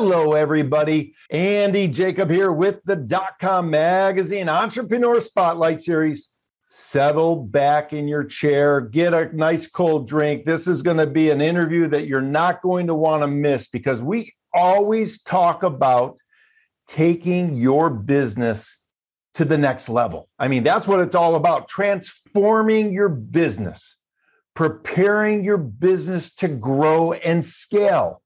Hello, everybody. Andy Jacob here with the dot com magazine entrepreneur spotlight series. Settle back in your chair, get a nice cold drink. This is going to be an interview that you're not going to want to miss because we always talk about taking your business to the next level. I mean, that's what it's all about transforming your business, preparing your business to grow and scale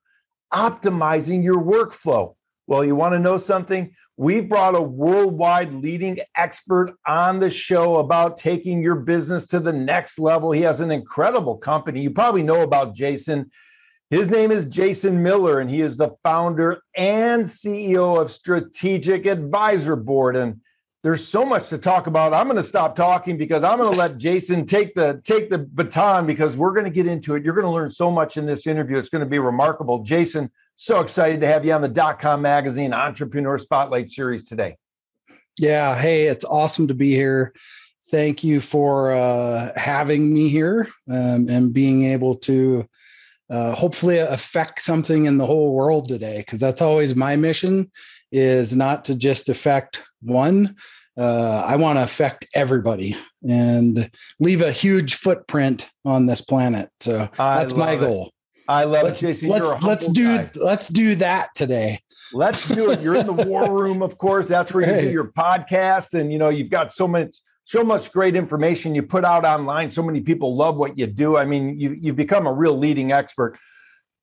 optimizing your workflow. Well, you want to know something? We've brought a worldwide leading expert on the show about taking your business to the next level. He has an incredible company. You probably know about Jason. His name is Jason Miller, and he is the founder and CEO of Strategic Advisor Board. And there's so much to talk about. I'm going to stop talking because I'm going to let Jason take the take the baton because we're going to get into it. You're going to learn so much in this interview. It's going to be remarkable. Jason, so excited to have you on the dot com magazine entrepreneur spotlight series today. Yeah, hey, it's awesome to be here. Thank you for uh, having me here um, and being able to uh, hopefully affect something in the whole world today because that's always my mission is not to just affect one. Uh, I want to affect everybody and leave a huge footprint on this planet. So that's my goal. It. I love let's, it, Jason. Let's let's do guy. let's do that today. Let's do it. You're in the war room, of course. That's where you do your podcast, and you know you've got so much so much great information you put out online. So many people love what you do. I mean, you you've become a real leading expert.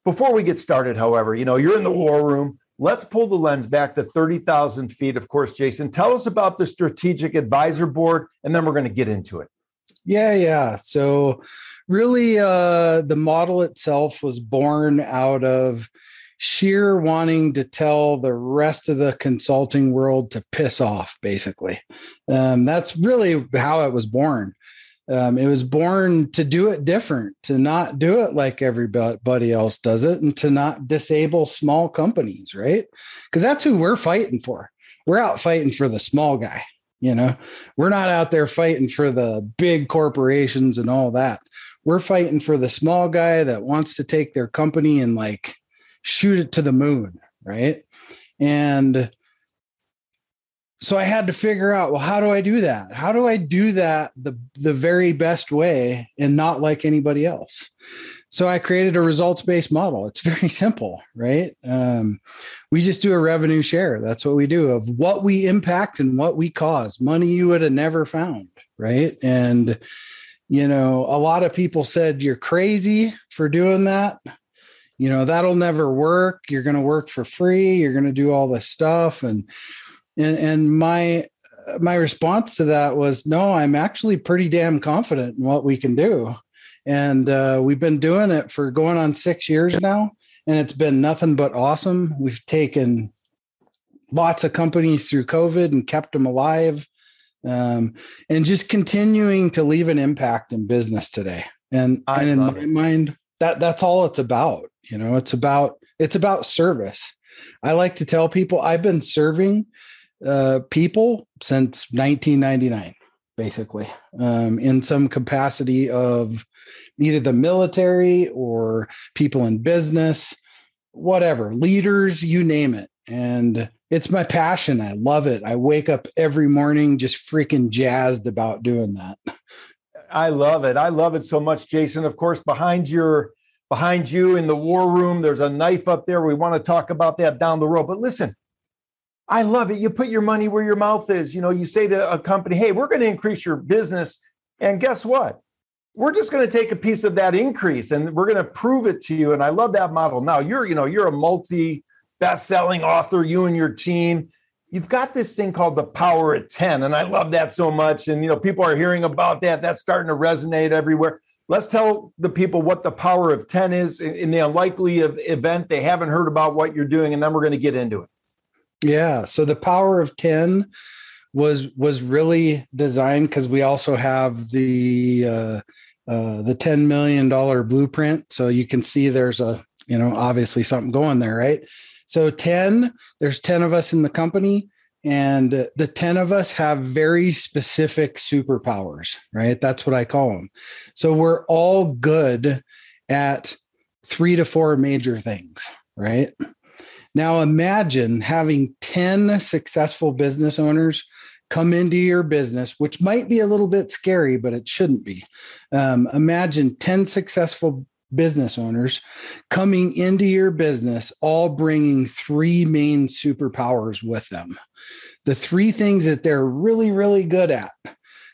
Before we get started, however, you know you're in the war room. Let's pull the lens back to 30,000 feet. Of course, Jason, tell us about the Strategic Advisor Board, and then we're going to get into it. Yeah, yeah. So, really, uh, the model itself was born out of sheer wanting to tell the rest of the consulting world to piss off, basically. Um, that's really how it was born. Um, it was born to do it different, to not do it like everybody else does it, and to not disable small companies, right? Because that's who we're fighting for. We're out fighting for the small guy. You know, we're not out there fighting for the big corporations and all that. We're fighting for the small guy that wants to take their company and like shoot it to the moon, right? And so I had to figure out, well, how do I do that? How do I do that the, the very best way and not like anybody else? So I created a results based model. It's very simple, right? Um, we just do a revenue share. That's what we do of what we impact and what we cause. Money you would have never found, right? And you know, a lot of people said you're crazy for doing that. You know, that'll never work. You're going to work for free. You're going to do all this stuff and and and my my response to that was no i'm actually pretty damn confident in what we can do. And uh, we've been doing it for going on six years now and it's been nothing but awesome. We've taken lots of companies through covid and kept them alive um, and just continuing to leave an impact in business today. And, and in my it. mind that that's all it's about you know? It's about it's about service. I like to tell people i've been serving uh, people since 1999, basically, um, in some capacity of either the military or people in business, whatever, leaders, you name it. And it's my passion. I love it. I wake up every morning just freaking jazzed about doing that. I love it. I love it so much, Jason. Of course, behind your behind you in the war room, there's a knife up there. We want to talk about that down the road. But listen, I love it. You put your money where your mouth is. You know, you say to a company, hey, we're going to increase your business. And guess what? We're just going to take a piece of that increase and we're going to prove it to you. And I love that model. Now you're, you know, you're a multi best-selling author, you and your team. You've got this thing called the power of 10. And I love that so much. And you know, people are hearing about that. That's starting to resonate everywhere. let's tell the people what the power of 10 is in the unlikely event they haven't heard about what you're doing, and then we're going to get into it. Yeah. So the power of 10 was was really designed because we also have the uh, uh, the $10 million blueprint. So you can see there's a, you know, obviously something going there, right? So 10, there's 10 of us in the company and the 10 of us have very specific superpowers right that's what i call them so we're all good at three to four major things right now imagine having 10 successful business owners come into your business which might be a little bit scary but it shouldn't be. Um, imagine 10 successful business owners coming into your business all bringing three main superpowers with them. The three things that they're really, really good at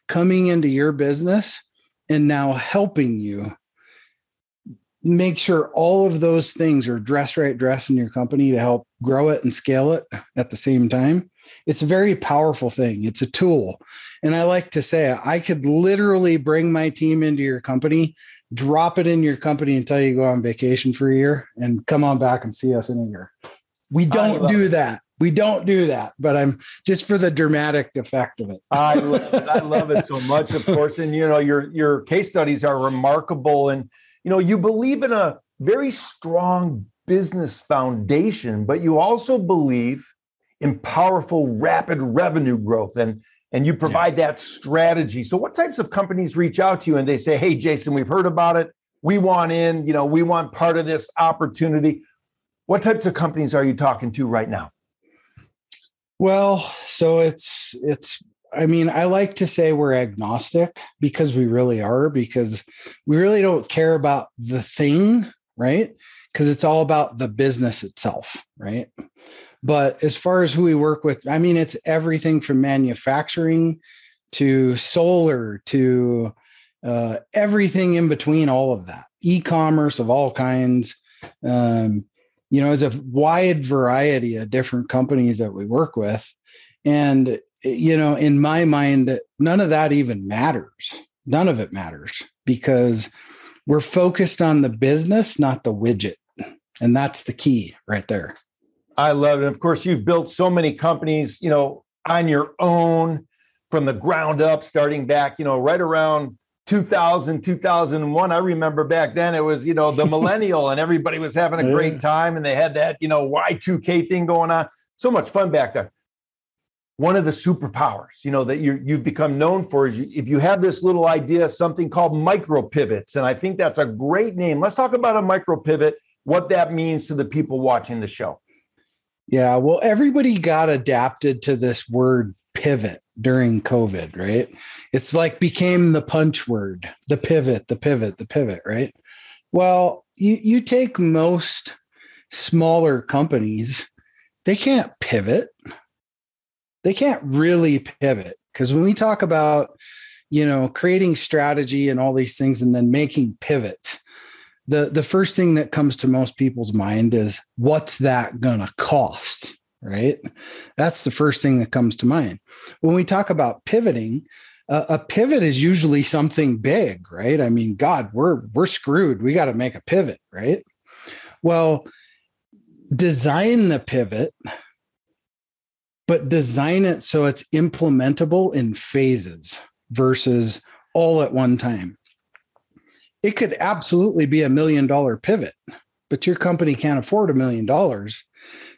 coming into your business and now helping you make sure all of those things are dress right dress in your company to help grow it and scale it at the same time. It's a very powerful thing. It's a tool. And i like to say i could literally bring my team into your company drop it in your company until you go on vacation for a year and come on back and see us in a year. We don't do that. We don't do that, but I'm just for the dramatic effect of it. I, love, I love it so much, of course. And you know, your your case studies are remarkable, and you know, you believe in a very strong business foundation, but you also believe in powerful, rapid revenue growth, and and you provide yeah. that strategy. So, what types of companies reach out to you and they say, "Hey, Jason, we've heard about it. We want in. You know, we want part of this opportunity." What types of companies are you talking to right now? Well, so it's it's I mean, I like to say we're agnostic because we really are because we really don't care about the thing, right? Because it's all about the business itself, right? But as far as who we work with, I mean, it's everything from manufacturing to solar to uh, everything in between, all of that, e commerce of all kinds. Um, you know, it's a wide variety of different companies that we work with. And, you know, in my mind, none of that even matters. None of it matters because we're focused on the business, not the widget. And that's the key right there. I love it. Of course, you've built so many companies, you know, on your own from the ground up, starting back, you know, right around 2000 2001 i remember back then it was you know the millennial and everybody was having a great time and they had that you know y2k thing going on so much fun back there one of the superpowers you know that you you've become known for is you, if you have this little idea something called micro pivots and i think that's a great name let's talk about a micro pivot what that means to the people watching the show yeah well everybody got adapted to this word pivot during COVID, right? It's like became the punch word, the pivot, the pivot, the pivot, right? Well, you, you take most smaller companies, they can't pivot. They can't really pivot. Because when we talk about, you know, creating strategy and all these things and then making pivots, the, the first thing that comes to most people's mind is what's that gonna cost? right? That's the first thing that comes to mind. When we talk about pivoting, uh, a pivot is usually something big, right? I mean, God, we're we're screwed. We got to make a pivot, right? Well, design the pivot, but design it so it's implementable in phases versus all at one time. It could absolutely be a million dollar pivot, but your company can't afford a million dollars.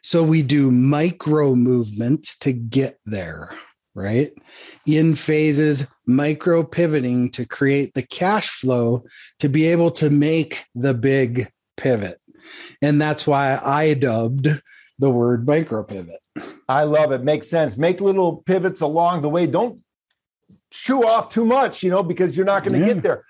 So we do micro movements to get there, right? In phases, micro pivoting to create the cash flow to be able to make the big pivot. And that's why I dubbed the word micro pivot. I love it. Makes sense. Make little pivots along the way. Don't chew off too much, you know, because you're not going to yeah. get there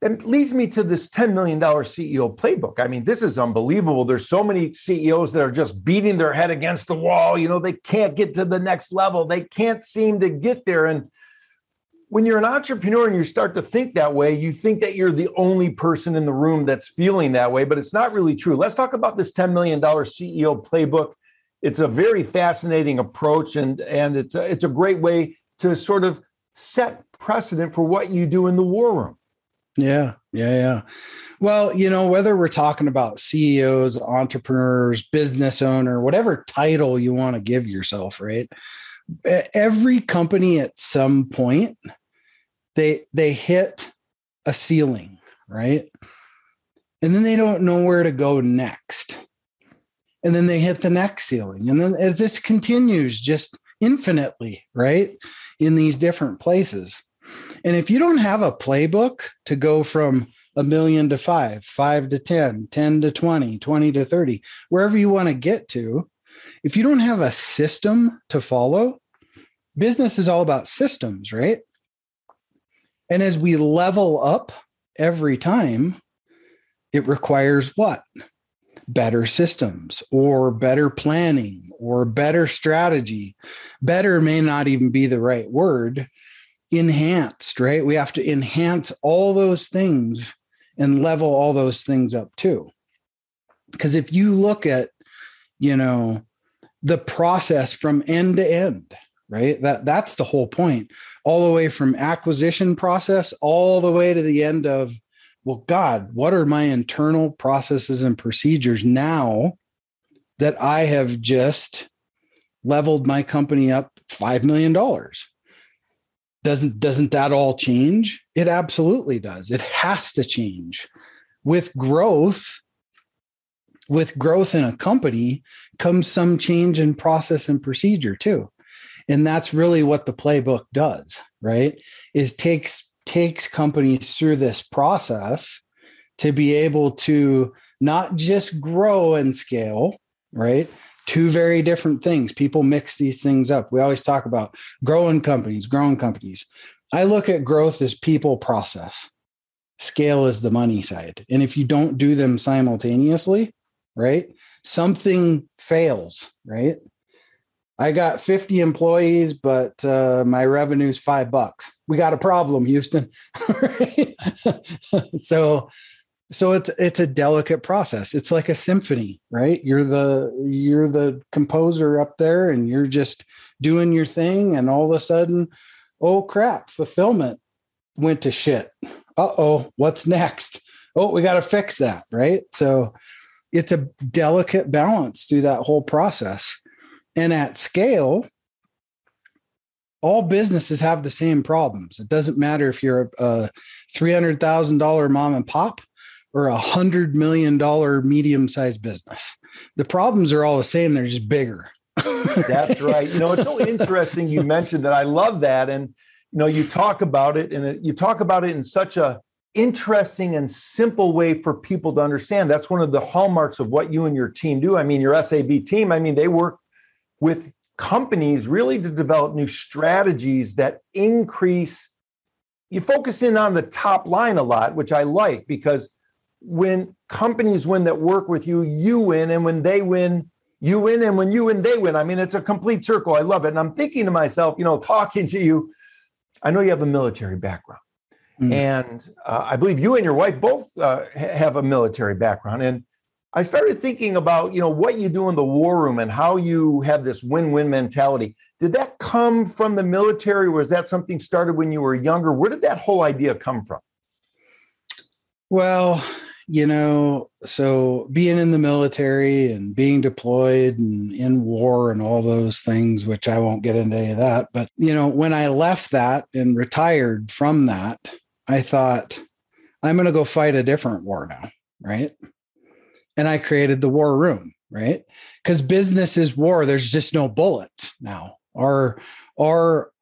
that leads me to this $10 million CEO playbook. I mean, this is unbelievable. There's so many CEOs that are just beating their head against the wall. You know, they can't get to the next level, they can't seem to get there. And when you're an entrepreneur and you start to think that way, you think that you're the only person in the room that's feeling that way, but it's not really true. Let's talk about this $10 million CEO playbook. It's a very fascinating approach and, and it's, a, it's a great way to sort of set precedent for what you do in the war room. Yeah, yeah, yeah. Well, you know, whether we're talking about CEOs, entrepreneurs, business owner, whatever title you want to give yourself, right? Every company at some point they they hit a ceiling, right? And then they don't know where to go next. And then they hit the next ceiling. And then it just continues just infinitely, right? In these different places. And if you don't have a playbook to go from a million to five, five to 10, 10 to 20, 20 to 30, wherever you want to get to, if you don't have a system to follow, business is all about systems, right? And as we level up every time, it requires what? Better systems or better planning or better strategy. Better may not even be the right word enhanced, right? We have to enhance all those things and level all those things up too. Because if you look at, you know, the process from end to end, right? That that's the whole point. All the way from acquisition process all the way to the end of well god, what are my internal processes and procedures now that I have just leveled my company up 5 million dollars? doesn't doesn't that all change? It absolutely does. It has to change. With growth with growth in a company comes some change in process and procedure too. And that's really what the playbook does right? Is takes takes companies through this process to be able to not just grow and scale right two very different things. People mix these things up. We always talk about growing companies, growing companies. I look at growth as people process. Scale is the money side. And if you don't do them simultaneously, right? Something fails, right? I got 50 employees, but uh, my revenue's five bucks. We got a problem, Houston. so so it's it's a delicate process. It's like a symphony right? You're the you're the composer up there and you're just doing your thing and all of a sudden oh crap fulfillment went to shit. Uh-oh what's next? Oh we got to fix that right? So it's a delicate balance through that whole process and at scale all businesses have the same problems it doesn't matter if you're a, a $300000 mom and pop or a hundred million dollar medium sized business. The problems are all the same, they're just bigger. That's right. You know, it's so interesting you mentioned that. I love that. And you know, you talk about it and you talk about it in such a interesting and simple way for people to understand. That's one of the hallmarks of what you and your team do. I mean, your SAB team, I mean, they work with companies really to develop new strategies that increase you focus in on the top line a lot, which I like because when companies win that work with you, you win. And when they win, you win. And when you win, they win. I mean, it's a complete circle. I love it. And I'm thinking to myself, you know, talking to you, I know you have a military background. Mm. And uh, I believe you and your wife both uh, have a military background. And I started thinking about, you know, what you do in the war room and how you have this win-win mentality. Did that come from the military? Or was that something started when you were younger? Where did that whole idea come from? Well, you know, so being in the military and being deployed and in war and all those things, which I won't get into any of that. But, you know, when I left that and retired from that, I thought, I'm going to go fight a different war now. Right. And I created the war room. Right. Because business is war. There's just no bullet now. Our, our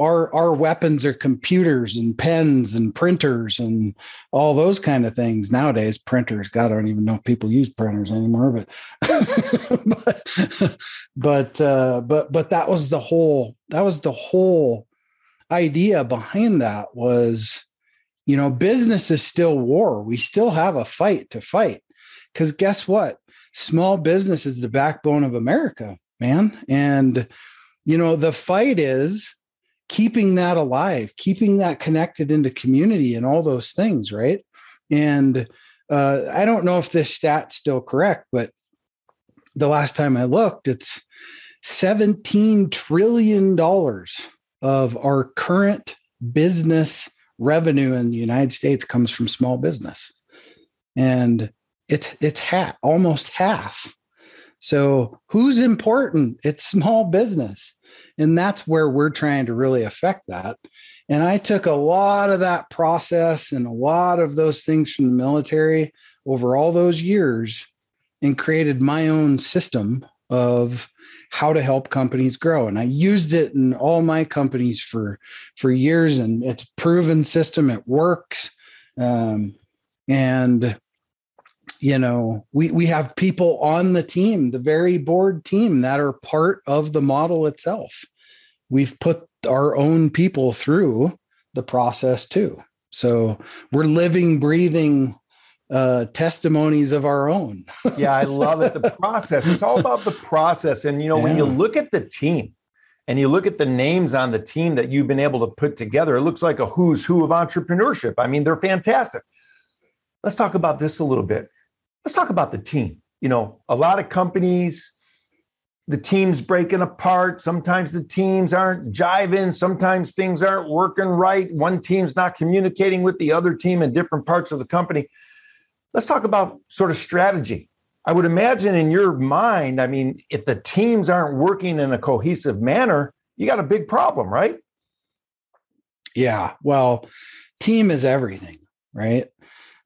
our our weapons are computers and pens and printers and all those kind of things nowadays printers god i don't even know if people use printers anymore but but but uh, but but that was the whole that was the whole idea behind that was you know business is still war we still have a fight to fight because guess what small business is the backbone of america man and you know the fight is keeping that alive, keeping that connected into community and all those things, right? And uh, I don't know if this stat's still correct, but the last time I looked, it's $17 trillion of our current business revenue in the United States comes from small business. And it's it's half, almost half. So who's important? It's small business. And that's where we're trying to really affect that. And I took a lot of that process and a lot of those things from the military over all those years and created my own system of how to help companies grow and i used it in all my companies for for years and it's proven system it works um, and you know we we have people on the team the very board team that are part of the model itself we've put our own people through the process too so we're living breathing uh, testimonies of our own. yeah, I love it. The process. It's all about the process. And you know, yeah. when you look at the team and you look at the names on the team that you've been able to put together, it looks like a who's who of entrepreneurship. I mean, they're fantastic. Let's talk about this a little bit. Let's talk about the team. You know, a lot of companies, the team's breaking apart. Sometimes the teams aren't jiving. Sometimes things aren't working right. One team's not communicating with the other team in different parts of the company Let's talk about sort of strategy. I would imagine in your mind, I mean, if the teams aren't working in a cohesive manner, you got a big problem, right? Yeah. Well, team is everything, right?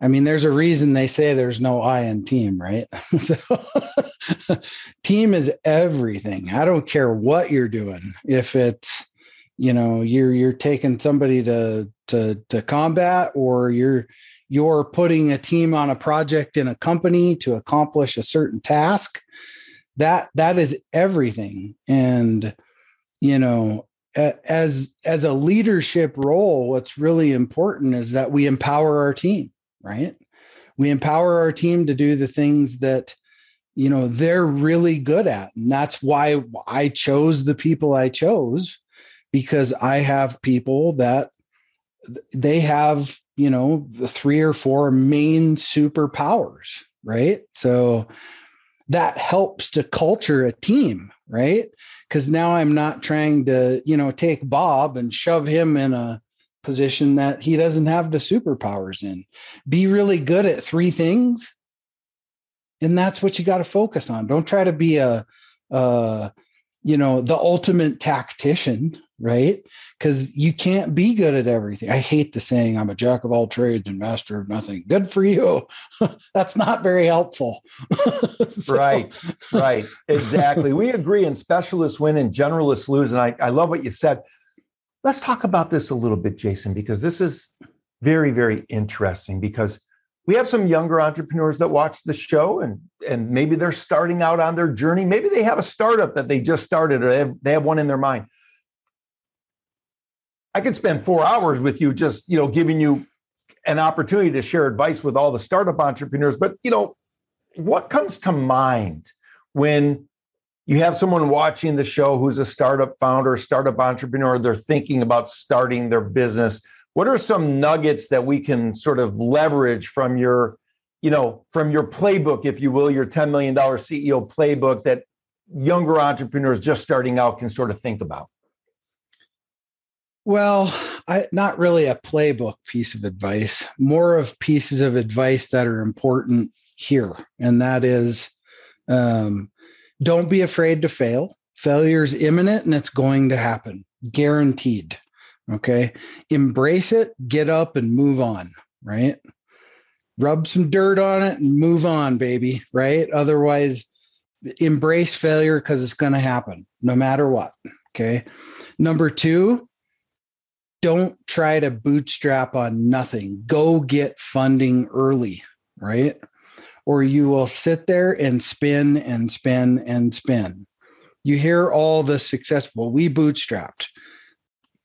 I mean, there's a reason they say there's no I in team, right? so team is everything. I don't care what you're doing. If it's, you know, you're you're taking somebody to to to combat or you're you're putting a team on a project in a company to accomplish a certain task that that is everything and you know as as a leadership role what's really important is that we empower our team right? We empower our team to do the things that you know they're really good at and that's why i chose the people i chose because i have people that they have you know the three or four main superpowers right? So that helps to culture a team right? Because now i'm not trying to you know take bob and shove him in a position that he doesn't have the superpowers in be really good at three things and that's what you got to focus on don't try to be a uh you know the ultimate tactician right? Because you can't be good at everything. I hate the saying, I'm a jack of all trades and master of nothing. Good for you. That's not very helpful. so. Right, right. Exactly. we agree, and specialists win and generalists lose. And I, I love what you said. Let's talk about this a little bit, Jason, because this is very, very interesting because we have some younger entrepreneurs that watch the show and and maybe they're starting out on their journey maybe they have a startup that they just started or they have, they have one in their mind I could spend four hours with you just, you know, giving you an opportunity to share advice with all the startup entrepreneurs. But, you know, what comes to mind when you have someone watching the show who's a startup founder, startup entrepreneur, they're thinking about starting their business? What are some nuggets that we can sort of leverage from your, you know, from your playbook, if you will, your $10 million CEO playbook that younger entrepreneurs just starting out can sort of think about? Well, I, not really a playbook piece of advice, more of pieces of advice that are important here. And that is um, don't be afraid to fail. Failure is imminent and it's going to happen, guaranteed. Okay. Embrace it, get up and move on, right? Rub some dirt on it and move on, baby, right? Otherwise, embrace failure because it's going to happen no matter what. Okay. Number two, don't try to bootstrap on nothing. Go get funding early, right? Or you will sit there and spin and spin and spin. You hear all the successful, we bootstrapped.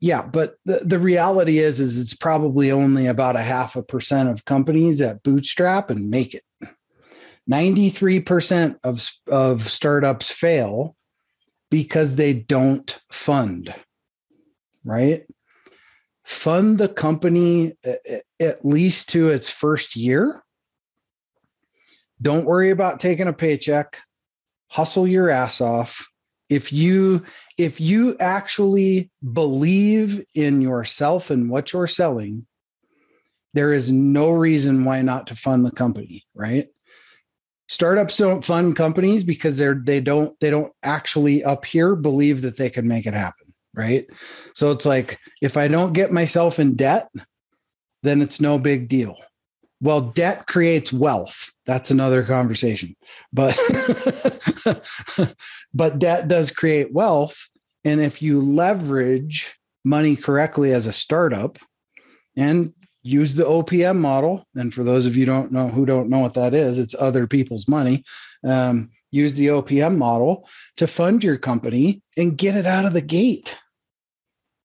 Yeah, but the, the reality is, is it's probably only about a half a percent of companies that bootstrap and make it. 93% of, of startups fail because they don't fund, right? fund the company at least to its first year. Don't worry about taking a paycheck. Hustle your ass off. If you if you actually believe in yourself and what you're selling, there is no reason why not to fund the company, right? Startups don't fund companies because they're they don't they don't actually up here believe that they can make it happen, right? So it's like if I don't get myself in debt, then it's no big deal. Well, debt creates wealth. That's another conversation. But but debt does create wealth and if you leverage money correctly as a startup and use the OPM model, and for those of you don't know who don't know what that is, it's other people's money. Um, use the OPM model to fund your company and get it out of the gate.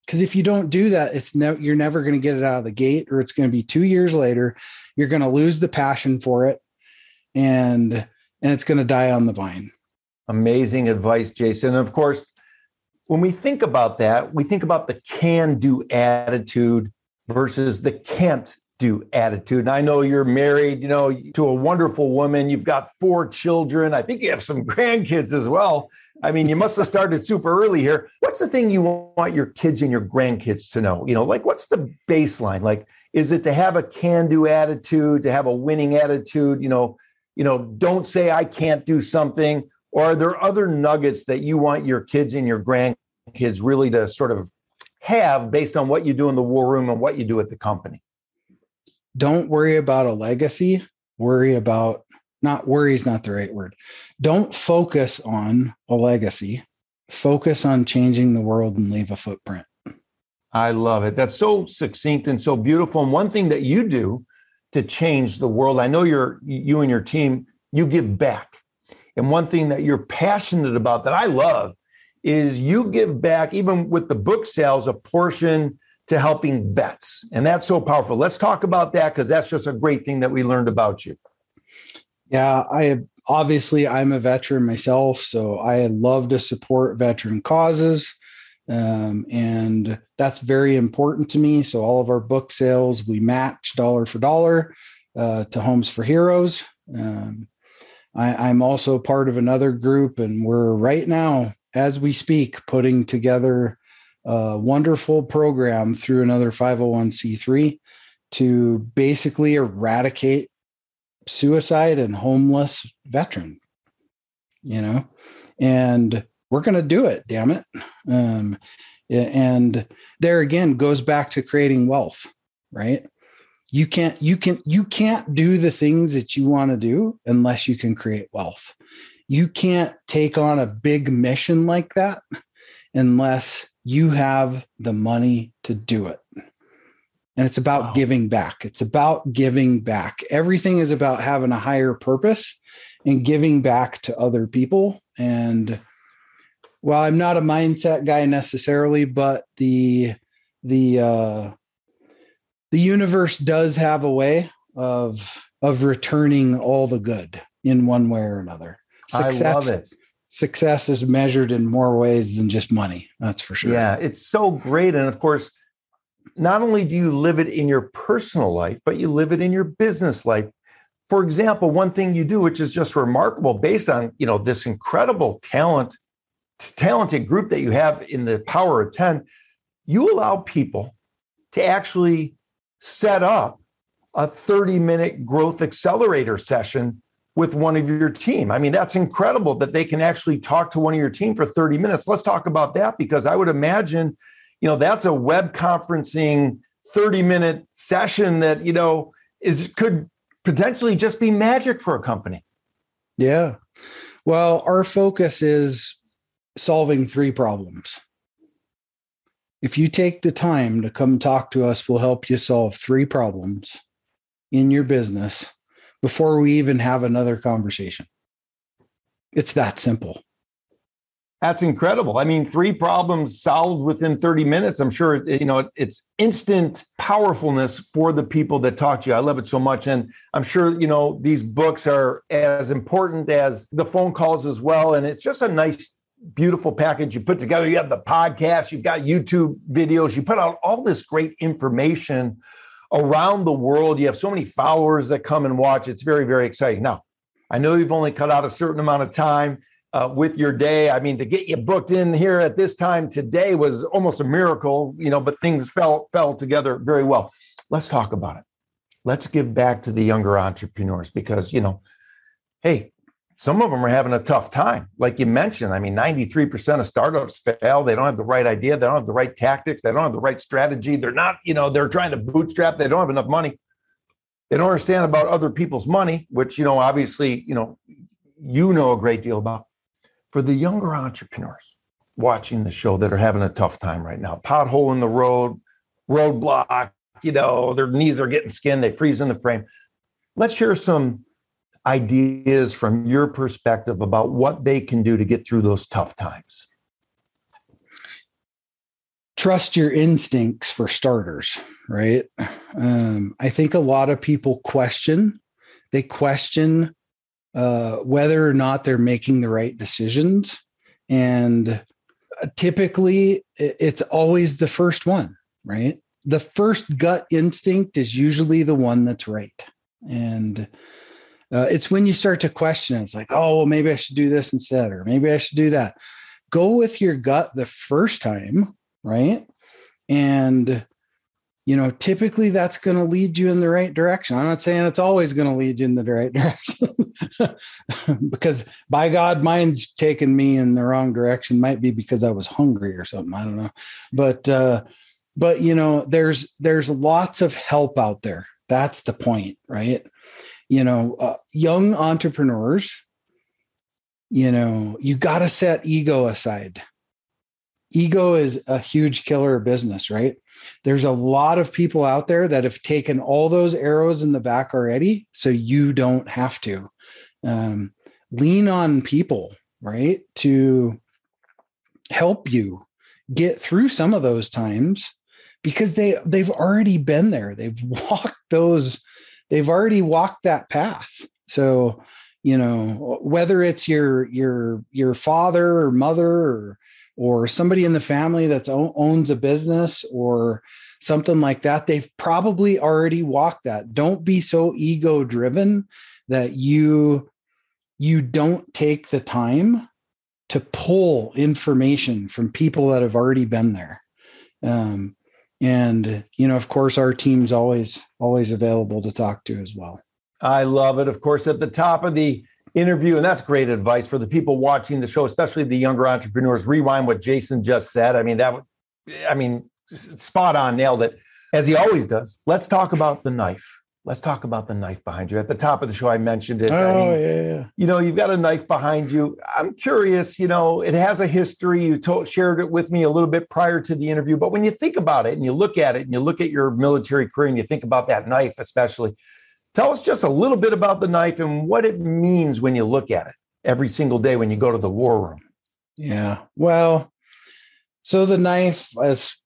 Because if you don't do that, it's no, you're never going to get it out of the gate, or it's going to be two years later. You're going to lose the passion for it, and and it's going to die on the vine. Amazing advice, Jason. And of course, when we think about that, we think about the can do attitude versus the can't do attitude. And I know you're married, you know, to a wonderful woman. You've got four children. I think you have some grandkids as well. I mean, you must have started super early here. What's the thing you want your kids and your grandkids to know? You know, like what's the baseline? Like, is it to have a can do attitude, to have a winning attitude? You know, you know, don't say I can't do something. Or are there other nuggets that you want your kids and your grandkids really to sort of have based on what you do in the war room and what you do at the company? Don't worry about a legacy. Worry about, not worry is not the right word. Don't focus on a legacy. Focus on changing the world and leave a footprint. I love it. That's so succinct and so beautiful. And one thing that you do to change the world, I know you're you and your team, you give back. And one thing that you're passionate about that I love is you give back, even with the book sales, a portion to helping vets. And that's so powerful. Let's talk about that because that's just a great thing that we learned about you. Yeah, I obviously I'm a veteran myself, so I love to support veteran causes. Um, and that's very important to me. So all of our book sales, we match dollar for dollar uh, to Homes for Heroes. Um, I, I'm also part of another group, and we're right now, as we speak, putting together a wonderful program through another 501c3 to basically eradicate suicide and homeless veteran. You know, and we're going to do it. Damn it! Um, and there again goes back to creating wealth, right? you can't you can you can't do the things that you want to do unless you can create wealth you can't take on a big mission like that unless you have the money to do it and it's about wow. giving back it's about giving back everything is about having a higher purpose and giving back to other people and well i'm not a mindset guy necessarily but the the uh the universe does have a way of of returning all the good in one way or another. Success, I love it. Success is measured in more ways than just money. That's for sure. Yeah, it's so great. And of course, not only do you live it in your personal life, but you live it in your business life. For example, one thing you do, which is just remarkable, based on you know this incredible talent, talented group that you have in the Power of Ten, you allow people to actually set up a 30 minute growth accelerator session with one of your team. I mean, that's incredible that they can actually talk to one of your team for 30 minutes. Let's talk about that because I would imagine, you know, that's a web conferencing 30 minute session that, you know, is could potentially just be magic for a company. Yeah. Well, our focus is solving three problems. If you take the time to come talk to us, we'll help you solve three problems in your business before we even have another conversation. It's that simple. That's incredible. I mean, three problems solved within 30 minutes. I'm sure, you know, it's instant powerfulness for the people that talk to you. I love it so much. And I'm sure, you know, these books are as important as the phone calls as well. And it's just a nice beautiful package you put together. You have the podcast, you've got YouTube videos, you put out all this great information around the world. You have so many followers that come and watch. It's very, very exciting. Now, I know you've only cut out a certain amount of time uh, with your day. I mean, to get you booked in here at this time today was almost a miracle, you know, but things fell fell together very well. Let's talk about it. let's give back to the younger entrepreneurs because, you know, hey, some of them are having a tough time. Like you mentioned, I mean, 93% of startups fail. They don't have the right idea. They don't have the right tactics. They don't have the right strategy. They're not, you know, they're trying to bootstrap. They don't have enough money. They don't understand about other people's money, which, you know, obviously, you know, you know a great deal about. For the younger entrepreneurs watching the show that are having a tough time right now, pothole in the road, roadblock, you know, their knees are getting skinned, they freeze in the frame. Let's share some ideas from your perspective about what they can do to get through those tough times. Trust your instincts for starters, right? Um, I think a lot of people question, they question uh, whether or not they're making the right decisions. And uh, typically, it's always the first one, right? The first gut instinct is usually the one that's right. And uh, it's when you start to question, it's like, oh, well, maybe I should do this instead, or maybe I should do that. Go with your gut the first time, right? And you know, typically that's going to lead you in the right direction. I'm not saying it's always going to lead you in the right direction because by God, mine's taken me in the wrong direction. Might be because I was hungry or something. I don't know. But, uh, but you know, there's, there's lots of help out there. That's the point, right? You know, uh, young entrepreneurs, you know, you got to set ego aside ego is a huge killer of business, right? There's a lot of people out there that have taken all those arrows in the back already, so you don't have to. Um, lean on people, right, to help you get through some of those times because they they've already been there. They've walked those. They've already walked that path. So you know whether it's your your your father or mother or or somebody in the family that owns a business or something like that they've probably already walked that. Don't be so ego driven that you you don't take the time to pull information from people that have already been there. Um, and you know of course our team's always always available to talk to as well. I love it. Of course at the top of the interview. And that's great advice for the people watching the show, especially the younger entrepreneurs. Rewind what Jason just said. I mean, that, I mean, spot on, nailed it, as he always does. Let's talk about the knife. Let's talk about the knife behind you. At the top of the show, I mentioned it. Oh, I mean, yeah, yeah. You know, you've got a knife behind you. I'm curious, you know, it has a history. You told, shared it with me a little bit prior to the interview. But when you think about it and you look at it and you look at your military career and you think about that knife, especially, Tell us just a little bit about the knife and what it means when you look at it every single day when you go to the war room. Yeah. Well, so the knife has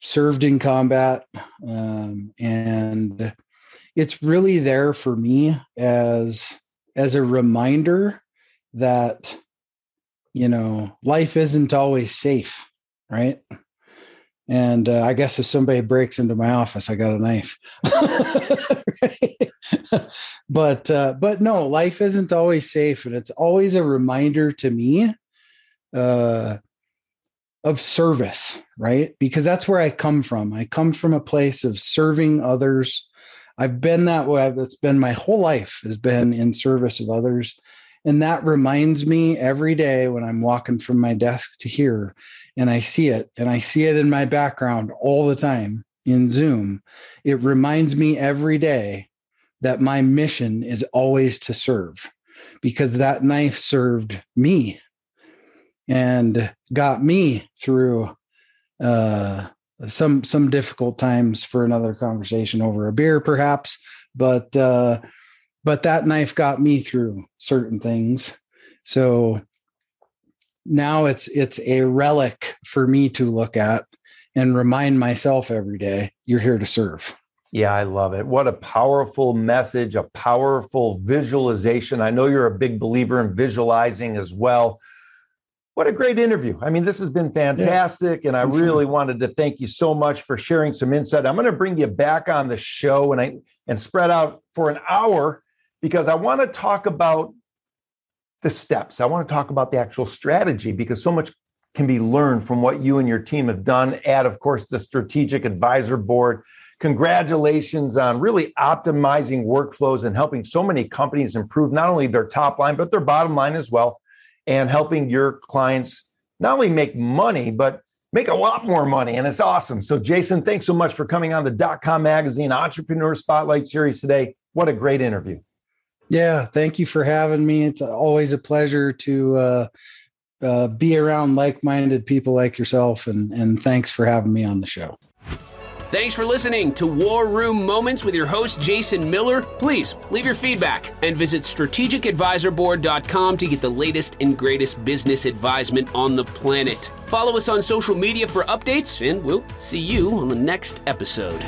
served in combat, um, and it's really there for me as as a reminder that you know life isn't always safe, right? And uh, I guess if somebody breaks into my office, I got a knife. but uh, but no, life isn't always safe, and it's always a reminder to me uh, of service, right? Because that's where I come from. I come from a place of serving others. I've been that way. That's been my whole life has been in service of others. And that reminds me every day when I'm walking from my desk to here and I see it and I see it in my background all the time in Zoom. It reminds me every day that my mission is always to serve because that knife served me and got me through uh, some some difficult times for another conversation over a beer perhaps but uh, but that knife got me through certain things so now it's it's a relic for me to look at and remind myself every day you're here to serve yeah i love it what a powerful message a powerful visualization i know you're a big believer in visualizing as well what a great interview. I mean, this has been fantastic. And I really wanted to thank you so much for sharing some insight. I'm going to bring you back on the show and I and spread out for an hour because I want to talk about the steps. I want to talk about the actual strategy because so much can be learned from what you and your team have done. Add, of course, the strategic advisor board. Congratulations on really optimizing workflows and helping so many companies improve not only their top line, but their bottom line as well, and helping your clients not only make money, but make a lot more money. And it's awesome. So, Jason, thanks so much for coming on the dot com magazine entrepreneur spotlight series today. What a great interview. Yeah, thank you for having me. It's always a pleasure to uh, uh, be around like-minded people like yourself, and and thanks for having me on the show. Thanks for listening to War Room Moments with your host, Jason Miller. Please leave your feedback and visit strategicadvisorboard.com to get the latest and greatest business advisement on the planet. Follow us on social media for updates, and we'll see you on the next episode.